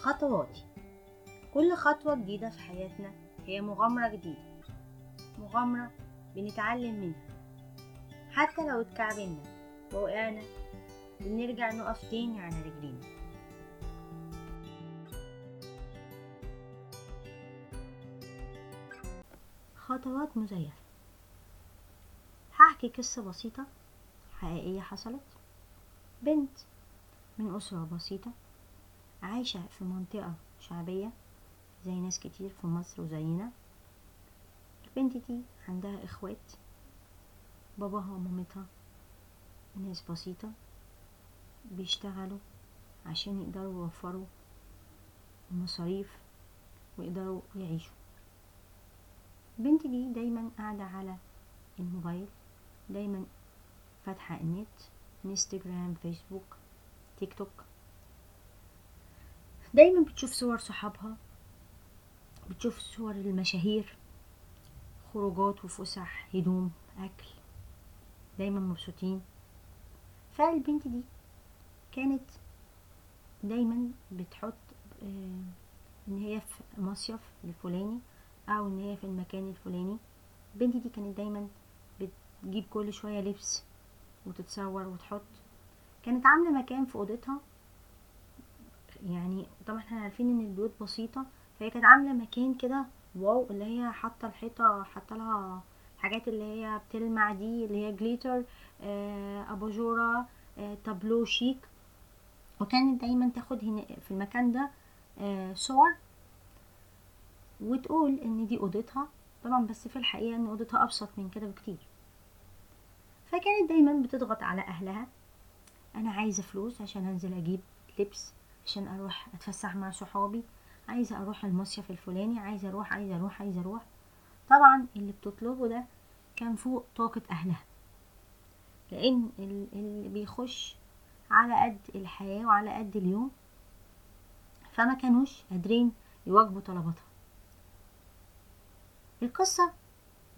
خطواتي كل خطوة جديدة في حياتنا هي مغامرة جديدة مغامرة بنتعلم منها. حتى لو اتكعبلنا ووقعنا بنرجع نقف تاني على رجلينا. خطوات مزيفة. هحكي قصة بسيطة حقيقية حصلت. بنت من أسرة بسيطة عايشة في منطقة شعبية زي ناس كتير في مصر وزينا. البنت دي عندها إخوات باباها ومامتها ناس بسيطة بيشتغلوا عشان يقدروا يوفروا المصاريف ويقدروا يعيشوا. البنت دي دايما قاعدة على الموبايل دايما فاتحة النت إنستجرام فيسبوك تيك توك. دايما بتشوف صور صحابها بتشوف صور المشاهير خروجات وفسح هدوم أكل دايما مبسوطين. فالبنت دي كانت دايما بتحط آه إن هي في مصيف الفلاني أو إن هي في المكان الفلاني. البنت دي كانت دايما بتجيب كل شوية لبس وتتصور وتحط. كانت عاملة مكان في أوضتها يعني طبعا إحنا عارفين إن البيوت بسيطة فهي كانت عاملة مكان كده wow اللي هي حاطة الحيطة حاطة لها الحاجات اللي هي بتلمع دي اللي هي glitter آه أباجورة آه تابلو شيك وكانت دايما تاخد هنا في المكان ده آه صور وتقول إن دي أوضتها. طبعا بس في الحقيقة إن أوضتها أبسط من كده بكتير. فكانت دايما بتضغط على أهلها. أنا عايزة فلوس عشان أنزل أجيب لبس. عشان أروح أتفسح مع صحابي. عايزة أروح المصيف الفلاني عايزة أروح عايزة أروح عايزة أروح. طبعا اللي بتطلبه ده كان فوق طاقة أهلها. لأن اللي بيخش على قد الحياة وعلى قد اليوم فما كانوش قادرين يواجبوا طلباتها القصة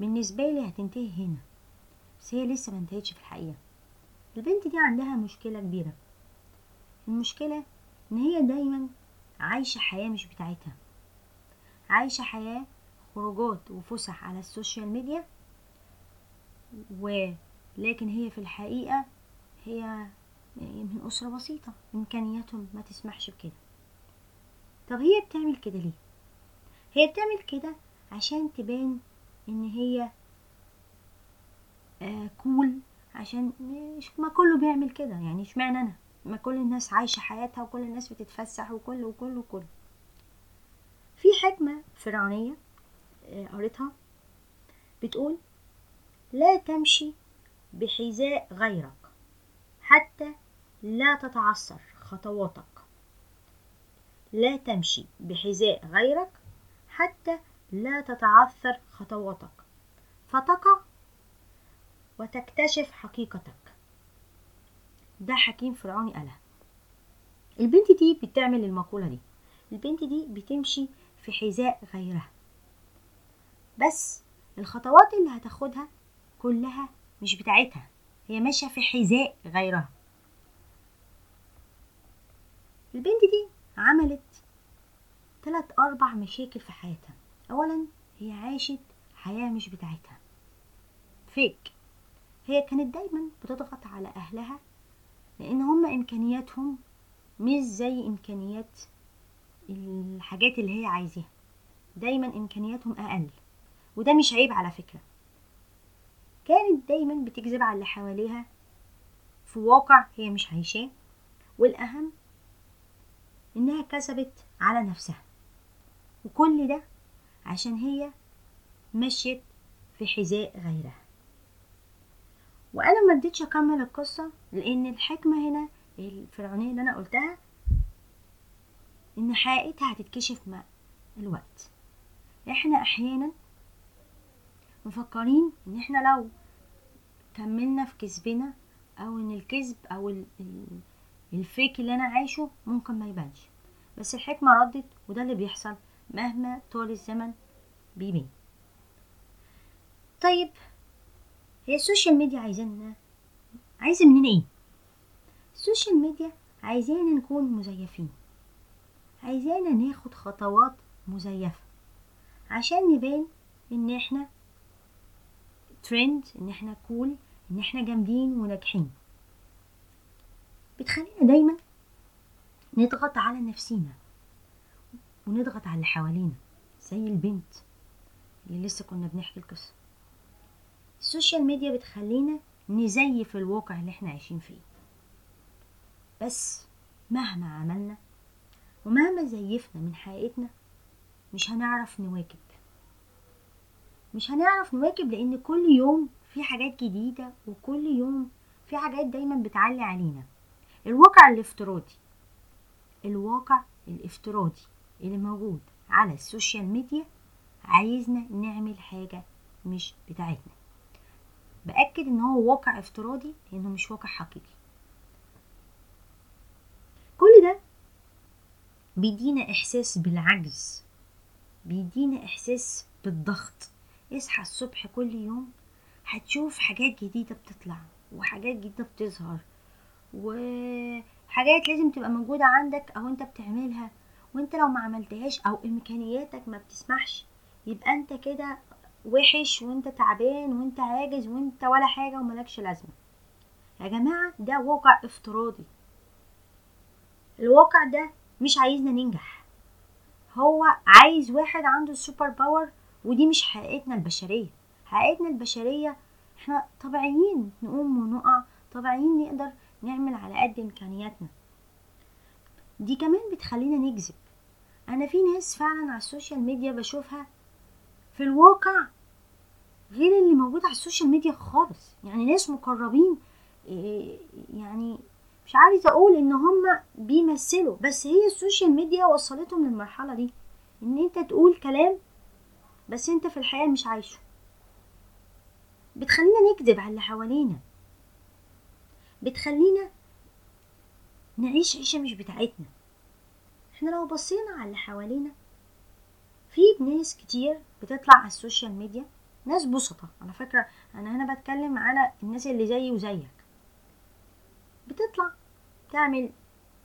بالنسبة لي هتنتهي هنا بس هي لسه ما انتهتش في الحقيقة. البنت دي عندها مشكلة كبيرة. المشكلة إن هي دايما عايشة حياة مش بتاعتها. عايشة حياة خروجات وفسح على ال social media ولكن هي في الحقيقة هي من أسرة بسيطة إمكانياتهم ما تسمحش بكده. طب هي بتعمل كده ليه؟ هي بتعمل كده عشان تبان إن هي آه كول عشان ما كله بيعمل كده. يعني إشمعنى أنا؟ ما كل الناس عايشة حياتها وكل الناس بتتفسح وكل وكل وكل. في حكمة فرعونية آه قريتها بتقول لا تمشي بحذاء غيرك حتى لا تتعثر خطواتك. لا تمشي بحذاء غيرك حتى لا تتعثر خطواتك. فتقع وتكتشف حقيقتك. ده حكيم فرعوني قالها. البنت دي بتعمل المقولة دي. البنت دي بتمشي في حذاء غيرها. بس الخطوات اللي هتاخدها كلها مش بتاعتها. هي ماشية في حذاء غيرها. البنت دي عملت تلات أربع مشاكل في حياتها. أولا هي عاشت حياة مش بتاعتها. فيك. هي كانت دايما بتضغط على أهلها لأن هما إمكانياتهم مش زي إمكانيات الحاجات اللي هي عايزاها. دايما إمكانياتهم أقل. وده مش عيب على فكرة. كانت دايما بتكذب على اللي حواليها. في واقع هي مش عايشاه. والأهم إنها كسبت على نفسها. وكل ده عشان هي مشيت في حذاء غيرها. وأنا مرضتش أكمل القصة لأن الحكمة هنا الفرعونية اللي أنا قلتها إن حقيقتها هتتكشف مع الوقت. إحنا أحيانا مفكرين إن إحنا لو كملنا في كذبنا أو إن الكذب ال- الفيك اللي أنا عايشه ممكن ما يبانش. بس الحكمة ردت وده اللي بيحصل مهما طول الزمن بيبين طيب هي ال social media عايزانا عايزة مننا إيه؟ ال social media عايزانا نكون مزيفين. عايزانا ناخد خطوات مزيفة. عشان نبان إن إحنا ترند إن إحنا cool إن إحنا جامدين وناجحين. بتخلينا دايما نضغط على نفسينا ونضغط على اللي حوالينا زي البنت اللي لسه كنا بنحكي القصة. السوشيال ميديا بتخلينا نزيف الواقع اللي إحنا عايشين فيه. بس مهما عملنا ومهما زيفنا من حقيقتنا مش هنعرف نواكب. مش هنعرف نواكب لأن كل يوم في حاجات جديدة وكل يوم في حاجات دايما بتعلي علينا. الواقع الافتراضي الواقع الافتراضي اللي موجود على السوشيال ميديا عايزنا نعمل حاجة مش بتاعتنا. بأكد إن هو واقع افتراضي لأنه مش واقع حقيقي. كل ده بيدينا إحساس بالعجز بيدينا إحساس بالضغط. اصحى الصبح كل يوم هتشوف حاجات جديدة بتطلع وحاجات جديدة بتظهر وحاجات لازم تبقى موجودة عندك أو أنت بتعملها وأنت لو ما عملتهاش أو إمكانياتك ما بتسمحش يبقى أنت كده وحش وانت تعبان وانت عاجز وانت ولا حاجة وملكش لازمة. يا جماعة ده واقع افتراضي. الواقع ده مش عايزنا ننجح. هو عايز واحد عنده ال super power ودي مش حقيقتنا البشرية. حقيقتنا البشرية إحنا طبيعيين نقوم ونقع طبيعيين نقدر نعمل على قد إمكانياتنا. دي كمان بتخلينا نكذب أنا في ناس فعلا على ال social media بشوفها في الواقع غير اللي موجود على ال social media خالص. يعني ناس مقربين يعني مش عايزة أقول إن هم بيمثلوا بس هي ال social media وصلتهم للمرحلة دي. إن أنت تقول كلام بس أنت في الحياة مش عايشه. بتخلينا نكذب على اللي حوالينا. بتخلينا نعيش عيشة مش بتاعتنا. إحنا لو بصينا على اللي حوالينا في ناس كتير بتطلع على السوشيال ميديا ناس بسطة. على فكرة أنا هنا بتكلم على الناس اللي زيي وزيك. بتطلع تعمل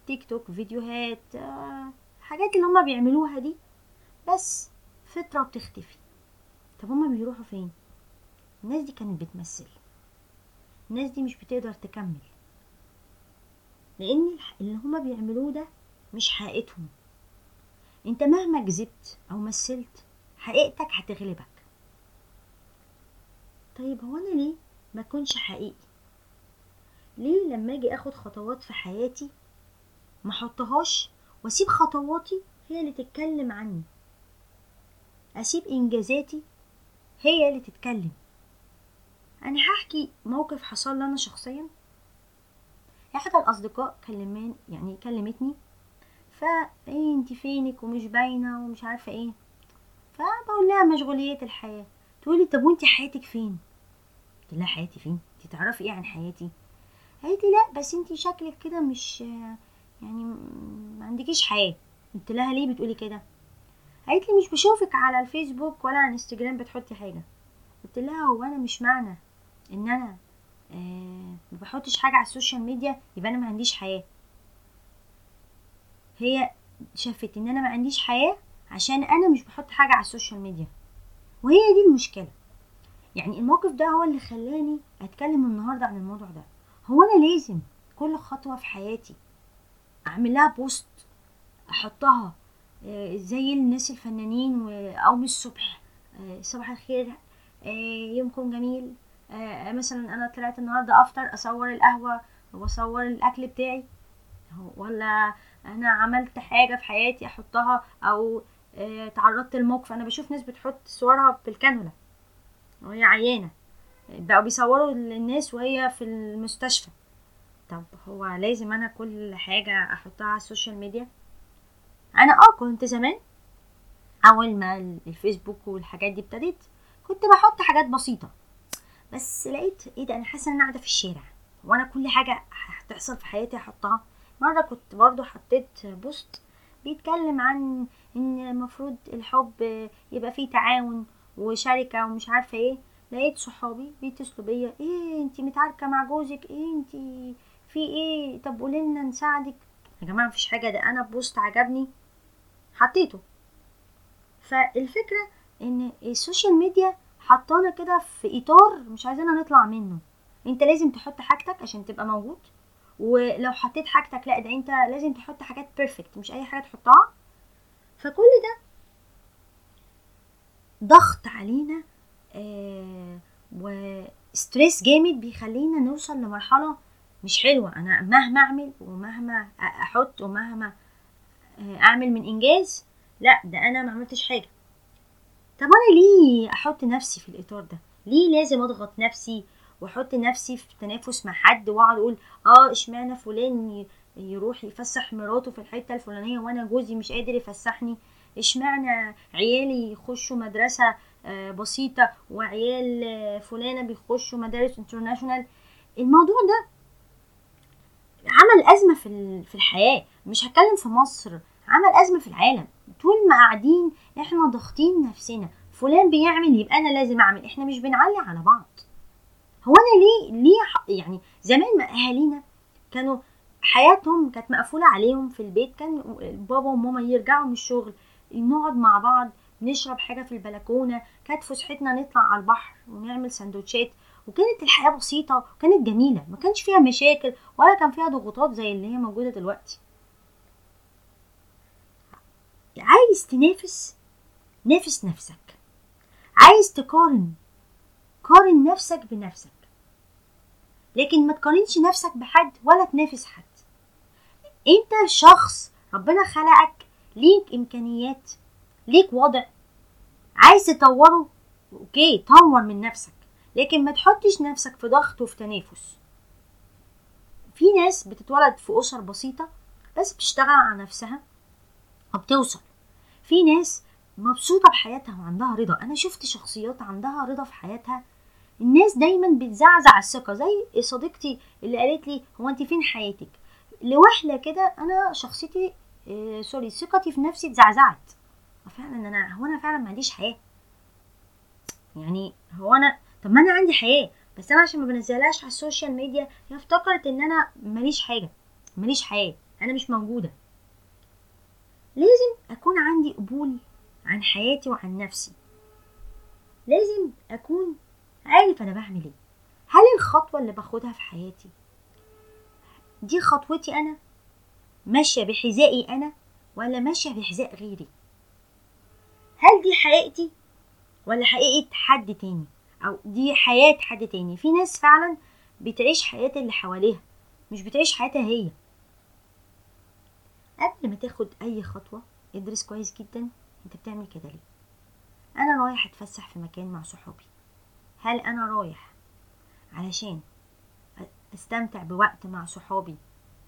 تيك توك فيديوهات آه، حاجات اللي هما بيعملوها دي. بس فترة وبتختفي طب هما بيروحوا فين؟ الناس دي كانت بتمثل. الناس دي مش بتقدر تكمل. لأن اللي هما بيعملوه ده مش حقيقتهم. انت مهما كذبت أو مثلت حقيقتك هتغلبك. طيب هو أنا ليه ما أكونش حقيقي؟ ليه لما أجي آخد خطوات في حياتي ما أحطهاش وأسيب خطواتي هي اللي تتكلم عني؟ أسيب إنجازاتي هي اللي تتكلم. أنا هحكي موقف حصل لي أنا شخصيا. إحدى الأصدقاء كلمان يعني كلمتني فا إيه انت فينك ومش باينة ومش عارفة إيه. فبقول لها مشغولية الحياة. تقولي طب وانت حياتك فين؟ قلت لها حياتي فين؟ انت تعرفي إيه عن حياتي؟ قالت لا بس انت شكلك كده مش يعني ما عندكيش حياة. قلت لها ليه بتقولي كده؟ قالت لي مش بشوفك على الفيسبوك ولا على انستجرام بتحطي حاجة. قلت لها هو أنا مش معنى إن أنا آه ما بحطش حاجة على ال social media يبقى أنا ما عنديش حياة. هي شافت إن أنا ما عنديش حياة عشان أنا مش بحط حاجة على ال social media. وهي دي المشكلة. يعني الموقف ده هو اللي خلاني أتكلم النهاردة عن الموضوع ده. هو أنا لازم كل خطوة في حياتي أعمل لها post أحطها آه، زي الناس الفنانين من الصبح آه، صباح الخير آه، يومكم جميل مثلا أنا طلعت النهارده أفطر أصور القهوة وأصور الأكل بتاعي. ولا أنا عملت حاجة في حياتي احطها أو تعرضت لموقف. أنا بشوف ناس بتحط صورها في الكانولا وهي عيانة. بقوا بيصوروا الناس وهي في المستشفى. طب هو لازم أنا كل حاجة أحطها على ال social media؟ أنا آه كنت زمان أول ما الفيسبوك والحاجات دي ابتدت كنت بحط حاجات بسيطة. بس لقيت إيه ده؟ أنا حاسة إن أنا قاعدة في الشارع. وأنا كل حاجة هتحصل في حياتي احطها مرة كنت برضو حطيت post بيتكلم عن إن المفروض الحب يبقى فيه تعاون وشركة ومش عارفة إيه. لقيت صحابي بيتصلوا بيا إيه أنتي متعاركة مع جوزك؟ إيه أنتي؟ في إيه؟ طب قولي لنا نساعدك. يا جماعة مفيش حاجة ده أنا post عجبني. حطيته. فالفكرة إن ال social media حطانا كده في إطار مش عايزيننا نطلع منه. أنت لازم تحط حاجتك عشان تبقى موجود. ولو حطيت حاجتك لا ده انت لازم تحط حاجات perfect مش أي حاجة تحطها. فكل ده ضغط علينا آه و stress جامد بيخلينا نوصل لمرحلة مش حلوة. أنا مهما أعمل ومهما أحط ومهما أعمل من إنجاز لا ده أنا ما عملتش حاجة. طب أنا ليه أحط نفسي في الإطار ده؟ ليه لازم أضغط نفسي؟ واحط نفسي في تنافس مع حد واقعد أقول آه اشمعنى فلان يروح يفسح مراته في الحتة الفلانية وأنا جوزي مش قادر يفسحني؟ اشمعنى عيالي يخشوا مدرسة بسيطة وعيال فلانة بيخشوا مدارس انترناشونال الموضوع ده عمل أزمة في في الحياة. مش هتكلم في مصر عمل أزمة في العالم. طول ما قاعدين إحنا ضاغطين نفسنا. فلان بيعمل يبقى أنا لازم أعمل. إحنا مش بنعلي على بعض. هو أنا ليه ليه يعني زمان ما أهالينا كانوا حياتهم كانت مقفولة عليهم في البيت كان بابا وماما يرجعوا من الشغل نقعد مع بعض نشرب حاجة في البلكونة كانت فسحتنا نطلع على البحر ونعمل سندوتشات وكانت الحياة بسيطة وكانت جميلة ما كانش فيها مشاكل ولا كان فيها ضغوطات زي اللي هي موجودة دلوقتي. عايز تنافس نافس نفسك. عايز تقارن قارن نفسك بنفسك. لكن ما تقارنش نفسك بحد ولا تنافس حد. انت شخص ربنا خلقك ليك إمكانيات ليك وضع. عايز تطوره؟ أوكي طور من نفسك. لكن ما تحطش نفسك في ضغط وفي تنافس. في ناس بتتولد في أسر بسيطة بس بتشتغل على نفسها وبتوصل. في ناس مبسوطة بحياتها وعندها رضا. أنا شفت شخصيات عندها رضا في حياتها الناس دايما بتزعزع الثقة زي صديقتي اللي قالت لي هو أنت فين حياتك؟ لوهلة كده أنا شخصيتي آه sorry ثقتي في نفسي اتزعزعت. فعلا أنا هو أنا فعلا ما عنديش حياة؟ يعني هو أنا طب ما أنا عندي حياة بس أنا عشان ما بنزلهاش على ال social media هي افتكرت إن أنا ماليش حاجة ماليش حياة أنا مش موجودة. لازم أكون عندي قبول عن حياتي وعن نفسي. لازم أكون عارف أنا بعمل إيه. هل الخطوة اللي باخدها في حياتي دي خطوتي أنا؟ ماشية بحذائي أنا ولا ماشية بحذاء غيري؟ هل دي حقيقتي ولا حقيقة حد تاني؟ أو دي حياة حد تاني؟ في ناس فعلا بتعيش حياة اللي حواليها مش بتعيش حياتها هي. قبل ما تاخد أي خطوة ادرس كويس جدا. أنت بتعمل كده ليه؟ أنا رايح أتفسح في مكان مع صحابي. هل أنا رايح علشان أستمتع بوقت مع صحابي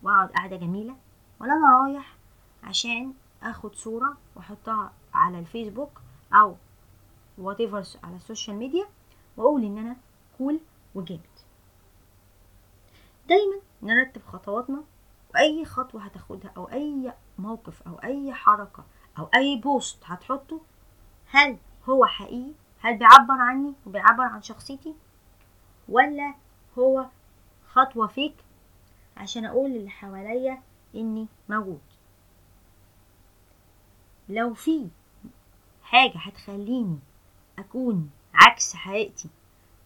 وأقعد قعدة جميلة؟ ولا أنا رايح عشان آخد صورة وأحطها على الفيسبوك أو what على ال social media وأقول إن أنا cool وجامد. دايما نرتب خطواتنا وأي خطوة هتاخدها أو أي موقف أو أي حركة أو أي post هتحطه هل هو حقيقي هل بيعبر عني وبيعبر عن شخصيتي؟ ولا هو خطوة فيك عشان أقول للي حواليا إني موجود؟ لو في حاجة هتخليني أكون عكس حقيقتي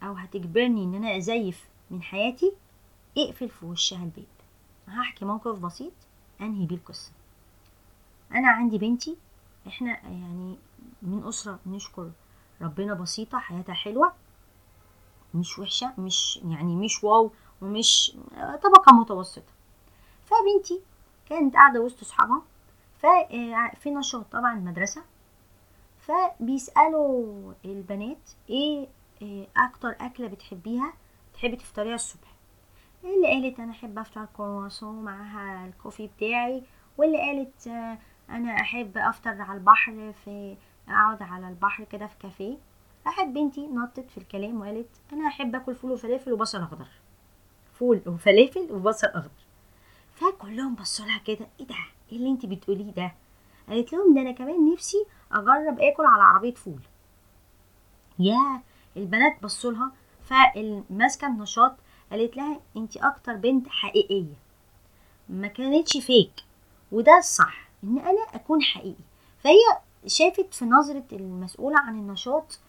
أو هتجبرني إن أنا أزيف من حياتي اقفل في وشها البيت. هحكي موقف بسيط أنهي بيه القصة. أنا عندي بنتي إحنا يعني من أسرة نشكر ربنا بسيطة حياتها حلوة مش وحشة مش يعني مش واو ومش طبقة متوسطة. فبنتي كانت قاعدة وسط صحابها ففي نشاط طبعا المدرسة فبيسألوا البنات إيه, إيه أكتر أكلة بتحبيها؟ تحبي تفطريها الصبح؟ اللي قالت أنا أحب أفطر كرواسون معاها الكوفي بتاعي واللي قالت أنا أحب أفطر على البحر فأقعد على البحر كده في كافيه. راحت بنتي نطت في الكلام وقالت أنا أحب آكل فول وفلافل وبصل أخضر. فول وفلافل وبصل أخضر. فكلهم بصوا لها كده إيه ده؟ إيه اللي انت بتقوليه ده؟ قالت لهم ده أنا كمان نفسي أجرب آكل على عربية فول. يا! البنات بصوا لها فالماسكة النشاط قالت لها انت أكتر بنت حقيقية. ما كانتش فيك وده الصح إن أنا أكون حقيقي. فهي شافت في نظرة المسؤولة عن النشاط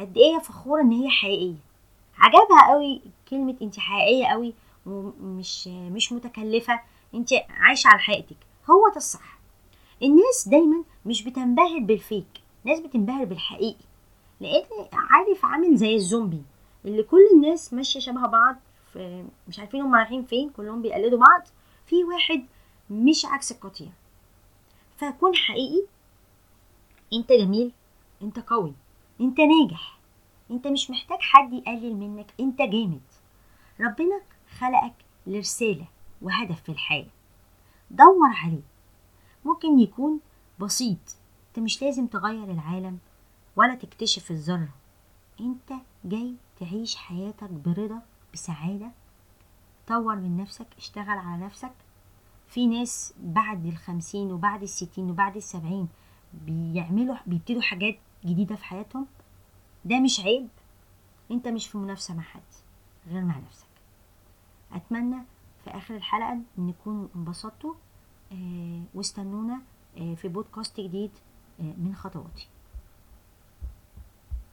قد إيه فخورة إن هي حقيقية. عجبها قوي كلمة انت حقيقية قوي ومش مش متكلفة. انت عايشة على حقيقتك. هو ده الصح. الناس دايما مش بتنبهر بالفيك. ناس بتنبهر بالحقيقي. لأن عارف عامل زي الزومبي اللي كل الناس ماشية شبه بعض مش عارفين هم رايحين فين كلهم بيقلدوا بعض. في واحد مش عكس القطيع. فكون حقيقي انت جميل انت قوي انت ناجح انت مش محتاج حد يقلل منك انت جامد. ربنا خلقك لرسالة وهدف في الحياة. دور عليه. ممكن يكون بسيط انت مش لازم تغير العالم ولا تكتشف الذرة. انت جاي تعيش حياتك برضا بسعادة. طور من نفسك اشتغل على نفسك. في ناس بعد الخمسين وبعد الستين وبعد السبعين بيعملوا بيبتدوا حاجات جديدة في حياتهم ده مش عيب. انت مش في منافسة مع حد غير مع نفسك. أتمنى في آخر الحلقة نكون انبسطتوا آه واستنونا آه في بودكاست جديد آه من خطواتي.